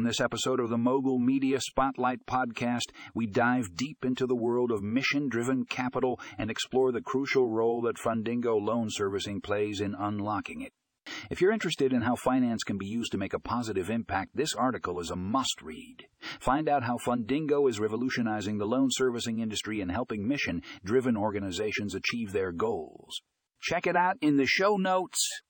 On this episode of the Mogul Media Spotlight podcast, we dive deep into the world of mission driven capital and explore the crucial role that Fundingo loan servicing plays in unlocking it. If you're interested in how finance can be used to make a positive impact, this article is a must read. Find out how Fundingo is revolutionizing the loan servicing industry and helping mission driven organizations achieve their goals. Check it out in the show notes.